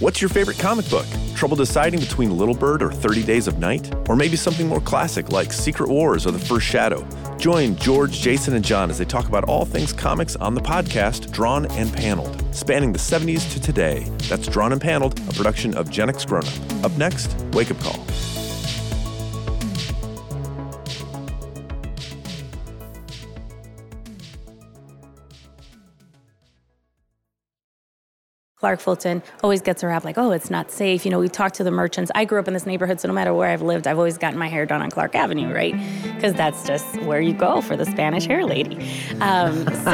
What's your favorite comic book? Trouble deciding between Little Bird or 30 Days of Night? Or maybe something more classic like Secret Wars or The First Shadow? Join George, Jason, and John as they talk about all things comics on the podcast Drawn and Paneled, spanning the 70s to today. That's Drawn and Paneled, a production of Gen X Grown Up. Up next, Wake Up Call. Clark Fulton always gets a rap like, oh, it's not safe. You know, we talk to the merchants. I grew up in this neighborhood, so no matter where I've lived, I've always gotten my hair done on Clark Avenue, right? Because that's just where you go for the Spanish hair lady. Um, so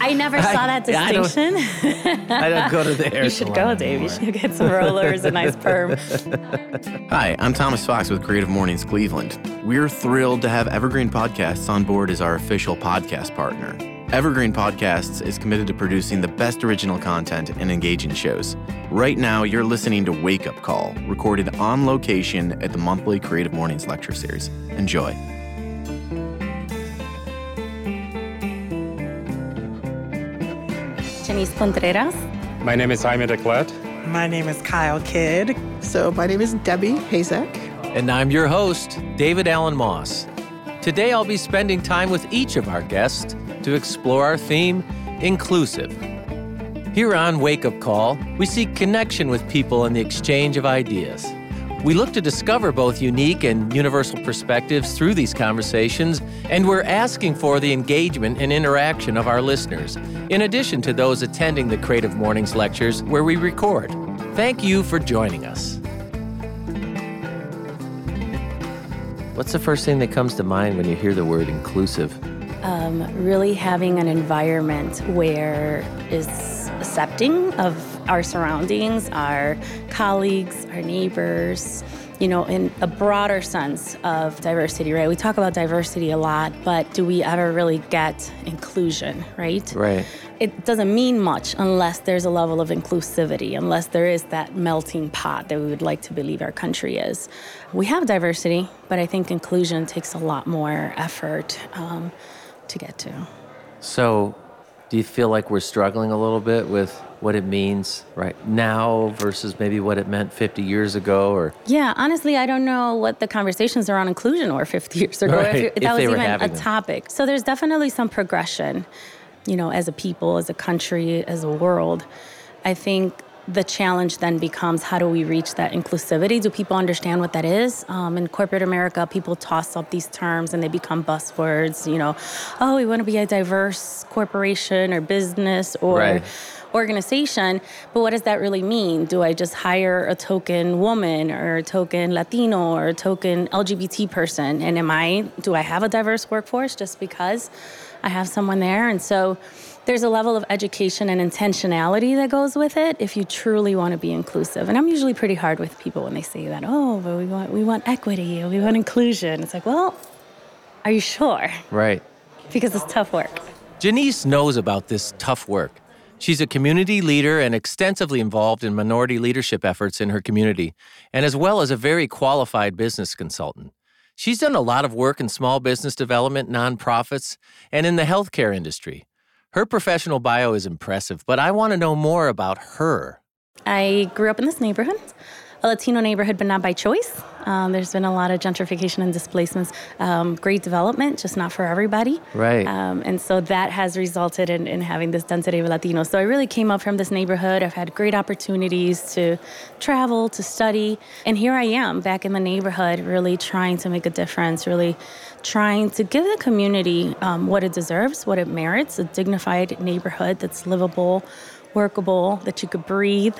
I never saw that distinction. I don't, I don't go to the hair You should go, Dave. You should get some rollers, a nice perm. Hi, I'm Thomas Fox with Creative Mornings Cleveland. We're thrilled to have Evergreen Podcasts on board as our official podcast partner. Evergreen Podcasts is committed to producing the best original content and engaging shows. Right now, you're listening to Wake Up Call, recorded on location at the monthly Creative Mornings Lecture Series. Enjoy. Janice Contreras. My name is Jaime Declet. My name is Kyle Kidd. So, my name is Debbie Hazek. And I'm your host, David Allen Moss. Today, I'll be spending time with each of our guests to explore our theme, inclusive. Here on Wake Up Call, we seek connection with people and the exchange of ideas. We look to discover both unique and universal perspectives through these conversations, and we're asking for the engagement and interaction of our listeners, in addition to those attending the Creative Mornings lectures where we record. Thank you for joining us. What's the first thing that comes to mind when you hear the word inclusive? Um, really having an environment where is accepting of our surroundings, our colleagues, our neighbors, you know, in a broader sense of diversity, right? We talk about diversity a lot, but do we ever really get inclusion, right? Right. It doesn't mean much unless there's a level of inclusivity, unless there is that melting pot that we would like to believe our country is. We have diversity, but I think inclusion takes a lot more effort um, to get to. So, do you feel like we're struggling a little bit with what it means right now versus maybe what it meant 50 years ago or yeah honestly i don't know what the conversations around inclusion were 50 years ago right. if, if, if that was even a them. topic so there's definitely some progression you know as a people as a country as a world i think the challenge then becomes how do we reach that inclusivity? Do people understand what that is? Um, in corporate America, people toss up these terms and they become buzzwords. You know, oh, we want to be a diverse corporation or business or. Right organization, but what does that really mean? Do I just hire a token woman or a token Latino or a token LGBT person? And am I, do I have a diverse workforce just because I have someone there? And so there's a level of education and intentionality that goes with it if you truly want to be inclusive. And I'm usually pretty hard with people when they say that, oh, but we want, we want equity, we want inclusion. It's like, well, are you sure? Right. Because it's tough work. Janice knows about this tough work. She's a community leader and extensively involved in minority leadership efforts in her community, and as well as a very qualified business consultant. She's done a lot of work in small business development, nonprofits, and in the healthcare industry. Her professional bio is impressive, but I want to know more about her. I grew up in this neighborhood, a Latino neighborhood, but not by choice. Um, there's been a lot of gentrification and displacements, um, great development, just not for everybody. Right. Um, and so that has resulted in, in having this density of Latinos. So I really came up from this neighborhood. I've had great opportunities to travel, to study. And here I am back in the neighborhood, really trying to make a difference, really trying to give the community um, what it deserves, what it merits a dignified neighborhood that's livable, workable, that you could breathe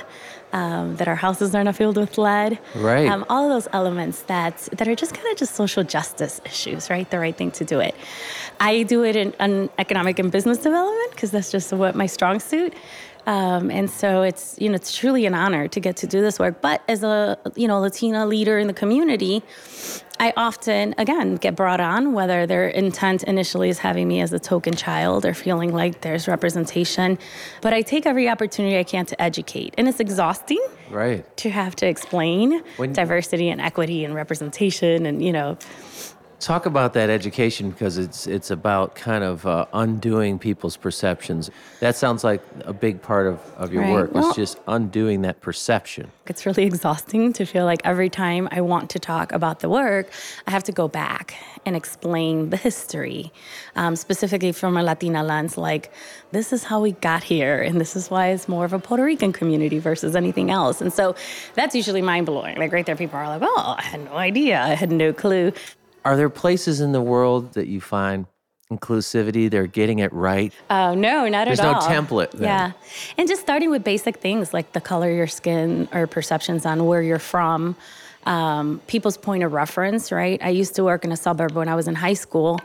um, that our houses are not filled with lead. Right. Um, all of those elements that that are just kind of just social justice issues, right? The right thing to do it. I do it in, in economic and business development because that's just what my strong suit. Um, and so it's you know it's truly an honor to get to do this work. But as a you know Latina leader in the community, I often again get brought on whether their intent initially is having me as a token child or feeling like there's representation. But I take every opportunity I can to educate, and it's exhausting. Right. To have to explain When- diversity and equity and representation, and you know. Talk about that education because it's it's about kind of uh, undoing people's perceptions. That sounds like a big part of, of your Right. work Well- was just undoing that perception. It's really exhausting to feel like every time I want to talk about the work, I have to go back and explain the history, um, specifically from a Latina lens. Like, this is how we got here, and this is why it's more of a Puerto Rican community versus anything else. And so that's usually mind blowing. Like, right there, people are like, oh, I had no idea. I had no clue. Are there places in the world that you find inclusivity? They're getting it right. Oh, no, not There's at all there's no template. Yeah. And just starting with basic things like the color of your skin or perceptions on where you're from, um, people's point of reference, right? I used to work in a suburb when I was in high school,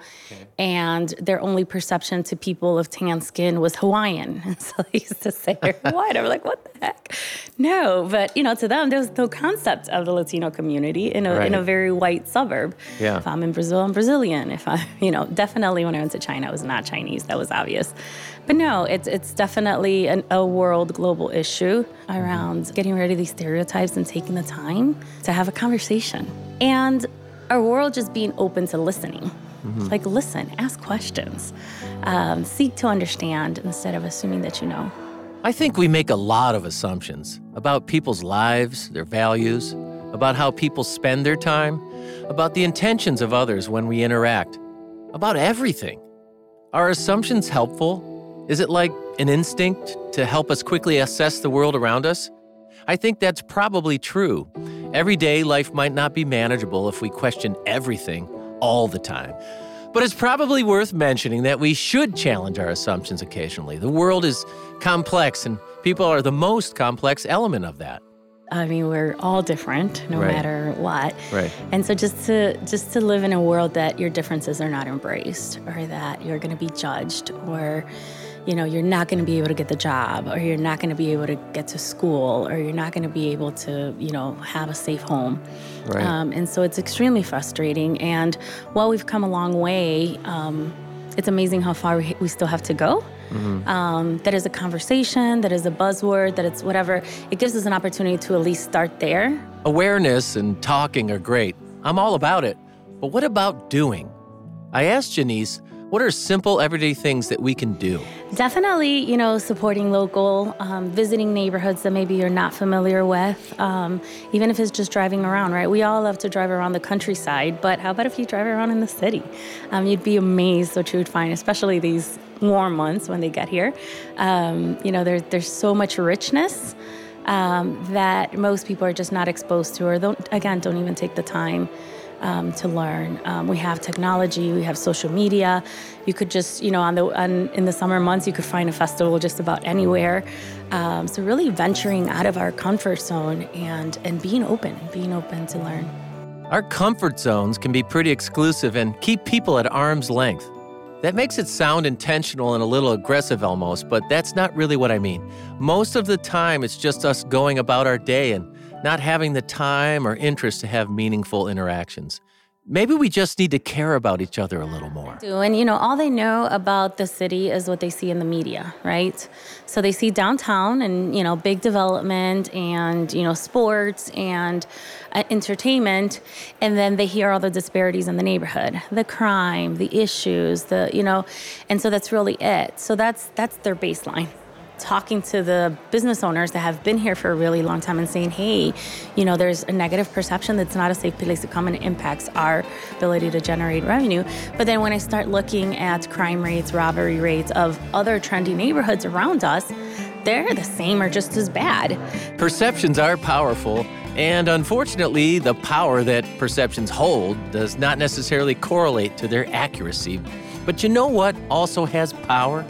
and their only perception to people of tan skin was Hawaiian. And so they used to say they're Hawaiian. I'm like, what the heck? No, but you know, to them, there's no concept of the Latino community in a, in a very white suburb. Yeah. If I'm in Brazil, I'm Brazilian. If I, you know, definitely when I went to China, I was not Chinese. That was obvious. But no, it's it's definitely an, a world global issue around getting rid of these stereotypes and taking the time to have a conversation. And our world just being open to listening. Like listen, ask questions, um, seek to understand instead of assuming that you know. I think we make a lot of assumptions about people's lives, their values, about how people spend their time, about the intentions of others when we interact, about everything. Are assumptions helpful? Is it like an instinct to help us quickly assess the world around us? I think that's probably true. Every day, life might not be manageable if we question everything all the time. But it's probably worth mentioning that we should challenge our assumptions occasionally. The world is complex, and people are the most complex element of that. I mean, we're all different, no Right. matter what. Right. And so, just to just to live in a world that your differences are not embraced, or that you're going to be judged, or you know, you're not going to be able to get the job, or you're not going to be able to get to school, or you're not going to be able to, you know, have a safe home. Right. Um, and so, it's extremely frustrating. And while we've come a long way, um, it's amazing how far we, we still have to go. Um, that is a conversation, that is a buzzword, that it's whatever. It gives us an opportunity to at least start there. Awareness and talking are great. I'm all about it. But what about doing? I asked Janice, what are simple everyday things that we can do? Definitely, you know, supporting local, um, visiting neighborhoods that maybe you're not familiar with, um, even if it's just driving around, right? We all love to drive around the countryside, but how about if you drive around in the city? Um, you'd be amazed what you would find, especially these warm months when they get here. Um, you know, there's there's so much richness um, that most people are just not exposed to, or don't, again, don't even take the time um, to learn. Um, we have technology, we have social media. You could just, you know, on the on, in the summer months, you could find a festival just about anywhere. Um, so really venturing out of our comfort zone and and being open, being open to learn. Our comfort zones can be pretty exclusive and keep people at arm's length. That makes it sound intentional and a little aggressive almost, but that's not really what I mean. Most of the time, it's just us going about our day and not having the time or interest to have meaningful interactions. Maybe we just need to care about each other a little more. And you know, all they know about the city is what they see in the media, right? So they see downtown and you know, big development and you know, sports and uh, entertainment, and then they hear all the disparities in the neighborhood, the crime, the issues, the you know, and so that's really it. So that's that's their baseline talking to the business owners that have been here for a really long time and saying, hey, you know, there's a negative perception that's not a safe place to come and impacts our ability to generate revenue. But then when I start looking at crime rates, robbery rates of other trendy neighborhoods around us, they're the same or just as bad. Perceptions are powerful, and unfortunately, the power that perceptions hold does not necessarily correlate to their accuracy. But you know what also has power?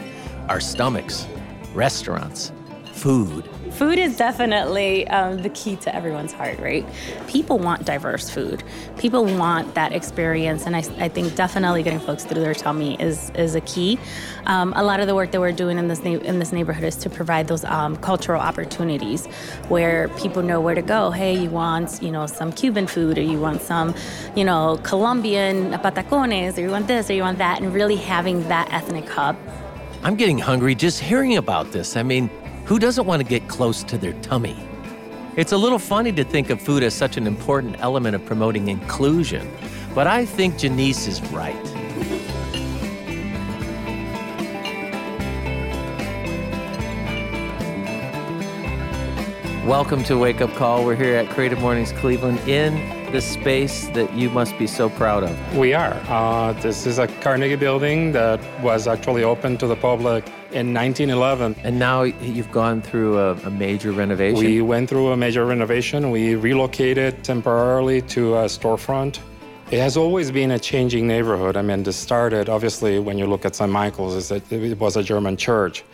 Our stomachs, restaurants, food. Food is definitely um, the key to everyone's heart, right? People want diverse food. People want that experience, and I, I think definitely getting folks through their tummy is is a key. Um, a lot of the work that we're doing in this na- in this neighborhood is to provide those um, cultural opportunities where people know where to go. Hey, you want you know some Cuban food, or you want some you know Colombian patacones, or you want this, or you want that, and really having that ethnic hub I'm getting hungry just hearing about this. I mean, who doesn't want to get close to their tummy? It's a little funny to think of food as such an important element of promoting inclusion. but I think Janice is right. Welcome to Wake Up Call. We're here at Creative Mornings Cleveland in the space that you must be so proud of. We are. Uh, this is a Carnegie building that was actually open to the public in 1911. And now you've gone through a, a major renovation. We went through a major renovation. We relocated temporarily to a storefront. It has always been a changing neighborhood. I mean, this started obviously when you look at St. Michael's, it was a German church.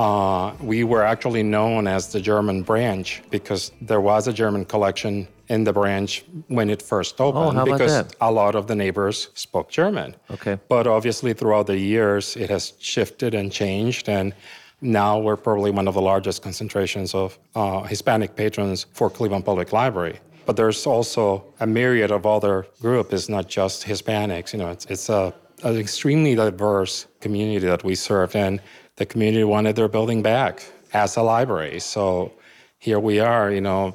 Uh, we were actually known as the German branch because there was a German collection in the branch when it first Oh, opened about because a lot of the neighbors spoke German. Okay. But obviously, throughout the years, it has shifted and changed. And now we're probably one of the largest concentrations of uh, Hispanic patrons for Cleveland Public Library. But there's also a myriad of other groups. It's not just Hispanics. You know, it's, it's a, an extremely diverse community that we serve. And the community wanted their building back as a library. So here we are, you know,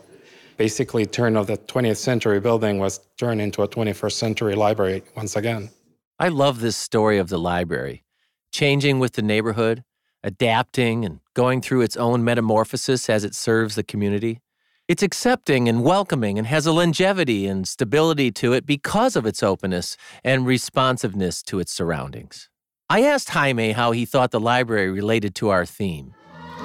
basically turn of the 20th century building was turned into a 21st century library once again. I love this story of the library, changing with the neighborhood, adapting, and going through its own metamorphosis as it serves the community. It's accepting and welcoming and has a longevity and stability to it because of its openness and responsiveness to its surroundings. I asked Jaime how he thought the library related to our theme.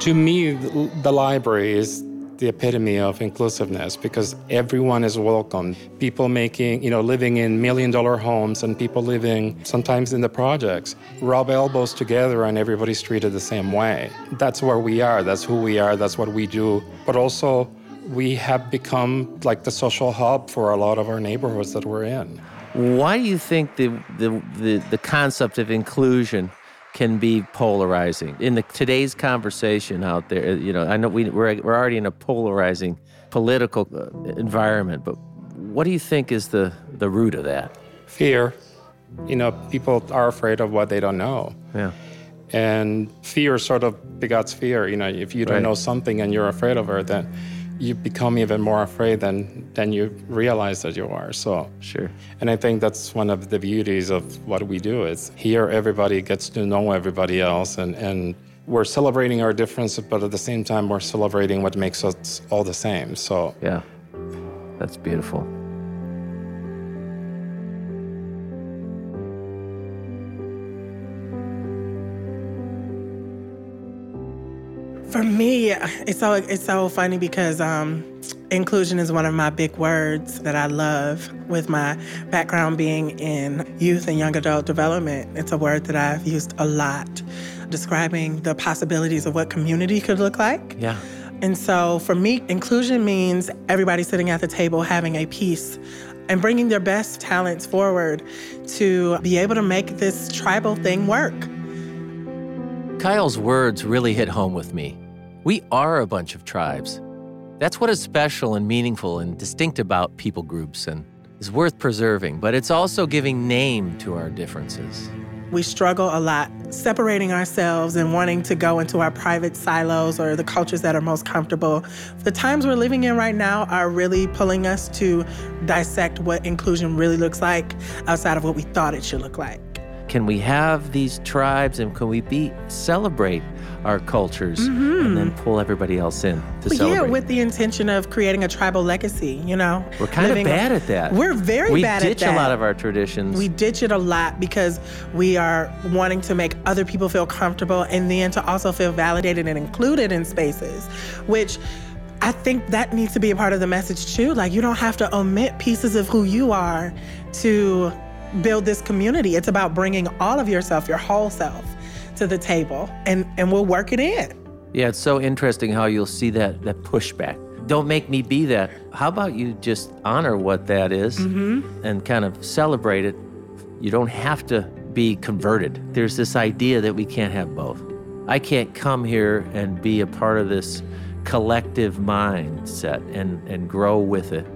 To me, the the library is the epitome of inclusiveness because everyone is welcome. People making, you know, living in million dollar homes and people living sometimes in the projects rub elbows together and everybody's treated the same way. That's where we are. That's who we are. That's what we do. But also, we have become like the social hub for a lot of our neighborhoods that we're in. Why do you think the, the, the, the concept of inclusion can be polarizing? In the today's conversation out there, you know, I know we, we're, we're already in a polarizing political uh, environment, but what do you think is the, the root of that? Fear. You know, people are afraid of what they don't know. Yeah. And fear sort of begots fear. You know, if you don't Right. know something and you're afraid of it, then you become even more afraid than than you realize that you are. So Sure. and I think that's one of the beauties of what we do is here everybody gets to know everybody else and, and we're celebrating our differences, but at the same time we're celebrating what makes us all the same. So Yeah. That's beautiful. For me, it's so it's so funny because um, inclusion is one of my big words that I love. With my background being in youth and young adult development, it's a word that I've used a lot, describing the possibilities of what community could look like. Yeah. And so for me, inclusion means everybody sitting at the table having a piece and bringing their best talents forward to be able to make this tribal thing work. Kyle's words really hit home with me. We are a bunch of tribes. That's what is special and meaningful and distinct about people groups and is worth preserving, but it's also giving name to our differences. We struggle a lot separating ourselves and wanting to go into our private silos or the cultures that are most comfortable. The times we're living in right now are really pulling us to dissect what inclusion really looks like outside of what we thought it should look like. Can we have these tribes and can we be celebrate our cultures and then mm-hmm. pull everybody else in to But yeah, with the intention of creating a tribal legacy, you know. We're kind of bad at that. We're very we bad at that. We ditch a lot of our traditions. We ditch it a lot because we are wanting to make other people feel comfortable and then to also feel validated and included in spaces, which I think that needs to be a part of the message too. Like, you don't have to omit pieces of who you are to build this community. It's about bringing all of yourself, your whole self, to the table, and, and we'll work it in. Yeah, it's so interesting how you'll see that that pushback. Don't make me be that. How about you just honor what that is mm-hmm. and kind of celebrate it? You don't have to be converted. There's this idea that we can't have both. I can't come here and be a part of this collective mindset and and grow with it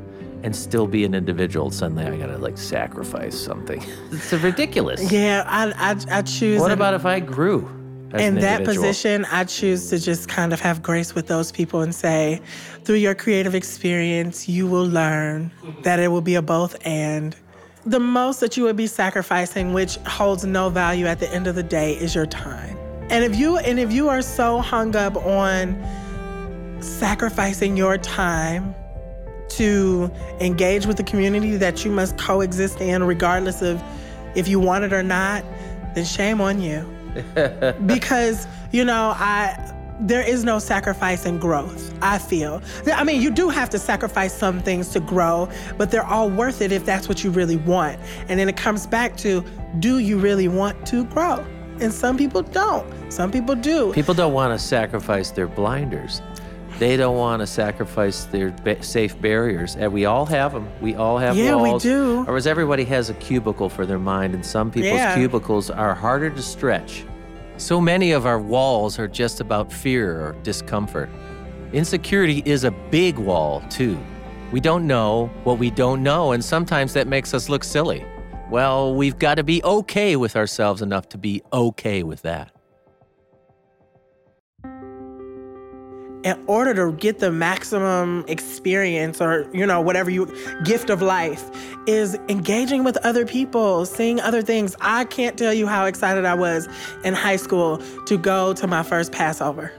and still be an individual. Suddenly I gotta like sacrifice something. it's ridiculous. Yeah, I, I, I choose. What about if I grew? as in that position, I choose to just kind of have grace with those people and say, through your creative experience, you will learn that it will be a both and. the most that you would be sacrificing, which holds no value at the end of the day, is your time. And if you and if you are so hung up on sacrificing your time to engage with the community that you must coexist in, regardless of if you want it or not, then shame on you. because, you know, I there is no sacrifice in growth, I feel. I mean, you do have to sacrifice some things to grow, but they're all worth it if that's what you really want. And then it comes back to do you really want to grow? And some people don't. Some people do. People don't want to sacrifice their blinders. They don't want to sacrifice their ba- safe barriers. And we all have them. We all have Yeah, we walls. do. Or as everybody has a cubicle for their mind, and some people's Yeah. cubicles are harder to stretch. So many of our walls are just about fear or discomfort. Insecurity is a big wall, too. We don't know what we don't know, and sometimes that makes us look silly. Well, we've got to be okay with ourselves enough to be okay with that. In order to get the maximum experience or you know whatever you gift of life is engaging with other people seeing other things. I can't tell you how excited i was in high school to go to my first passover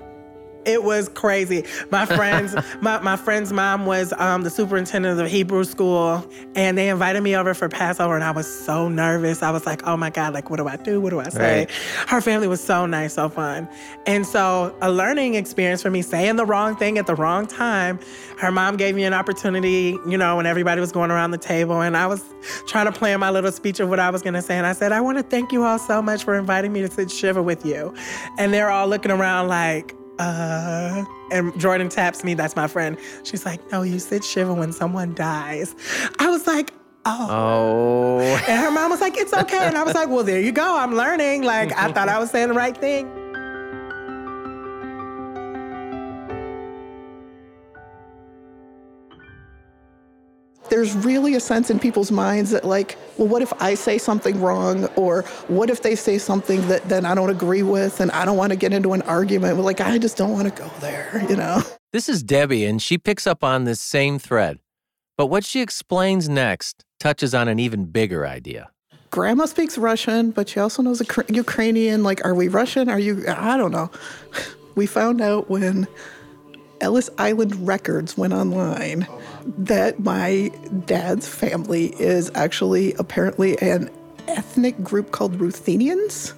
it was crazy. My friends, my, my friend's mom was um, the superintendent of the Hebrew school, and they invited me over for Passover, and I was so nervous. I was like, "Oh my God! Like, what do I do? What do I say?" Right. Her family was so nice, so fun, and so a learning experience for me, saying the wrong thing at the wrong time. Her mom gave me an opportunity, you know, when everybody was going around the table, and I was trying to plan my little speech of what I was going to say, and I said, "I want to thank you all so much for inviting me to sit shiva with you," and they're all looking around like uh, and Jordan taps me, that's my friend. She's like, no, you sit shiva when someone dies. I was like, oh. Oh. And her mom was like, it's okay. And I was like, well, there you go. I'm learning. Like, I thought I was saying the right thing. There's really a sense in people's minds that, like, well, what if I say something wrong? Or what if they say something that then I don't agree with and I don't want to get into an argument? Well, like, I just don't want to go there, you know? This is Debbie, and she picks up on this same thread. But what she explains next touches on an even bigger idea. Grandma speaks Russian, but she also knows Ukra- Ukrainian. Like, are we Russian? Are you? I don't know. We found out when Ellis Island Records went online that my dad's family is actually apparently an ethnic group called Ruthenians.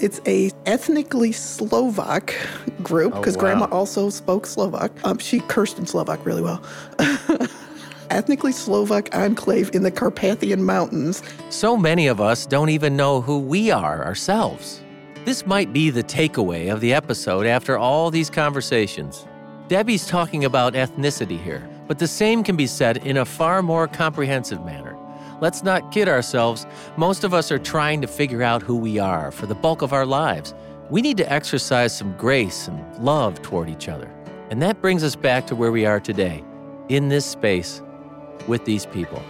It's a ethnically Slovak group because wow. grandma also spoke Slovak. Um, she cursed in Slovak really well. ethnically Slovak enclave in the Carpathian Mountains. So many of us don't even know who we are ourselves. This might be the takeaway of the episode after all these conversations. Debbie's talking about ethnicity here, but the same can be said in a far more comprehensive manner. Let's not kid ourselves. Most of us are trying to figure out who we are for the bulk of our lives. We need to exercise some grace and love toward each other. And that brings us back to where we are today, in this space, with these people.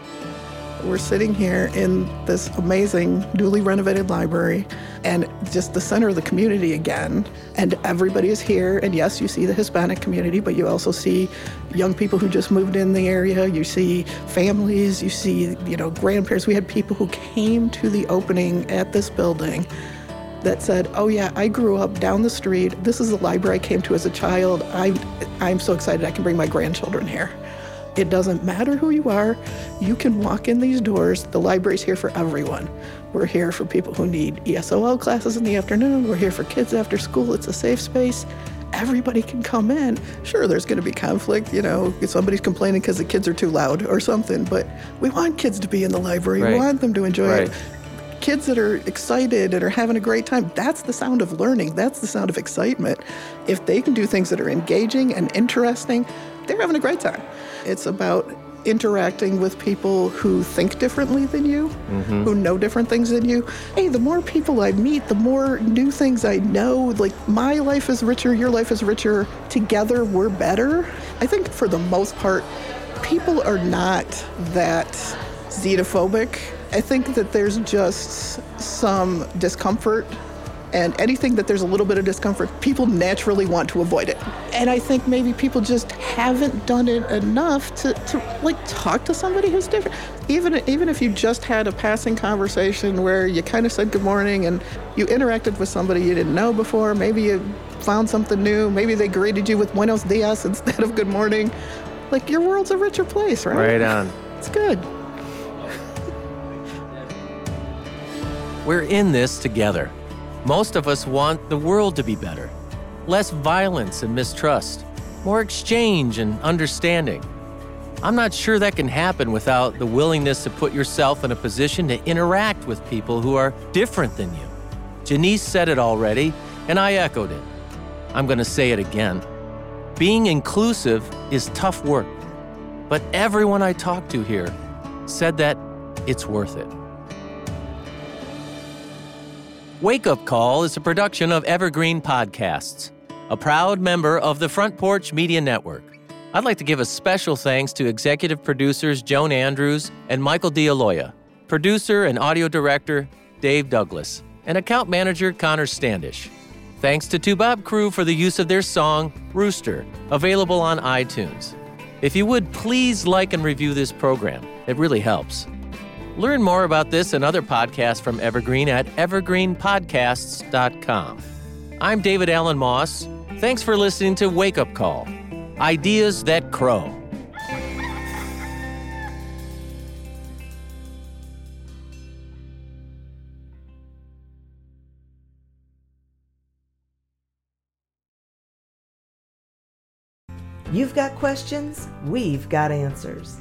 We're sitting here in this amazing, newly renovated library and just the center of the community again. And everybody is here. And yes, you see the Hispanic community, but you also see young people who just moved in the area. You see families, you see, you know, grandparents. We had people who came to the opening at this building that said, "Oh yeah, I grew up down the street. This is the library I came to as a child. I I'm so excited I can bring my grandchildren here." It doesn't matter who you are. You can walk in these doors. The library's here for everyone. We're here for people who need ESOL classes in the afternoon. We're here for kids after school. It's a safe space. Everybody can come in. Sure, there's going to be conflict. You know, if somebody's complaining because the kids are too loud or something, but we want kids to be in the library. Right. We want them to enjoy Right. it kids that are excited and are having a great time that's the sound of learning. That's the sound of excitement. If they can do things that are engaging and interesting they're having a great time. It's about interacting with people who think differently than you mm-hmm. who know different things than you. Hey the more people i meet the more new things i know. Like my life is richer your life is richer. Together we're better. I think for the most part people are not that xenophobic. I think that there's just some discomfort, and anything that there's a little bit of discomfort, people naturally want to avoid it. and I think maybe people just haven't done it enough to, to like talk to somebody who's different. Even even if you just had a passing conversation where you kind of said good morning and you interacted with somebody you didn't know before, maybe you found something new, maybe they greeted you with buenos dias instead of good morning. Like your world's a richer place, right? Right on. It's good. We're in this together. Most of us want the world to be better. Less violence and mistrust, more exchange and understanding. I'm not sure that can happen without the willingness to put yourself in a position to interact with people who are different than you. Janice said it already, and I echoed it. I'm going to say it again. Being inclusive is tough work, but everyone I talked to here said that it's worth it. Wake Up Call is a production of Evergreen Podcasts, a proud member of the Front Porch Media Network. I'd like to give a special thanks to executive producers Joan Andrews and Michael D'Aloia, producer and audio director Dave Douglas, and account manager Connor Standish. Thanks to Toubab Krewe for the use of their song, Rooster, available on iTunes. If you would please like and review this program, it really helps. Learn more about this and other podcasts from Evergreen at evergreenpodcasts.com. I'm David Allen Moss. Thanks for listening to Wake Up Call Ideas That Crow. You've got questions, we've got answers.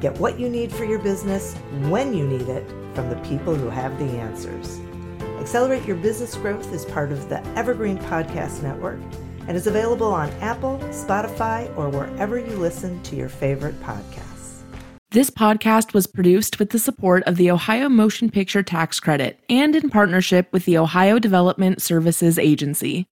Get what you need for your business when you need it from the people who have the answers. Accelerate Your Business Growth is part of the Evergreen Podcast Network and is available on Apple, Spotify, or wherever you listen to your favorite podcasts. This podcast was produced with the support of the Ohio Motion Picture Tax Credit and in partnership with the Ohio Development Services Agency.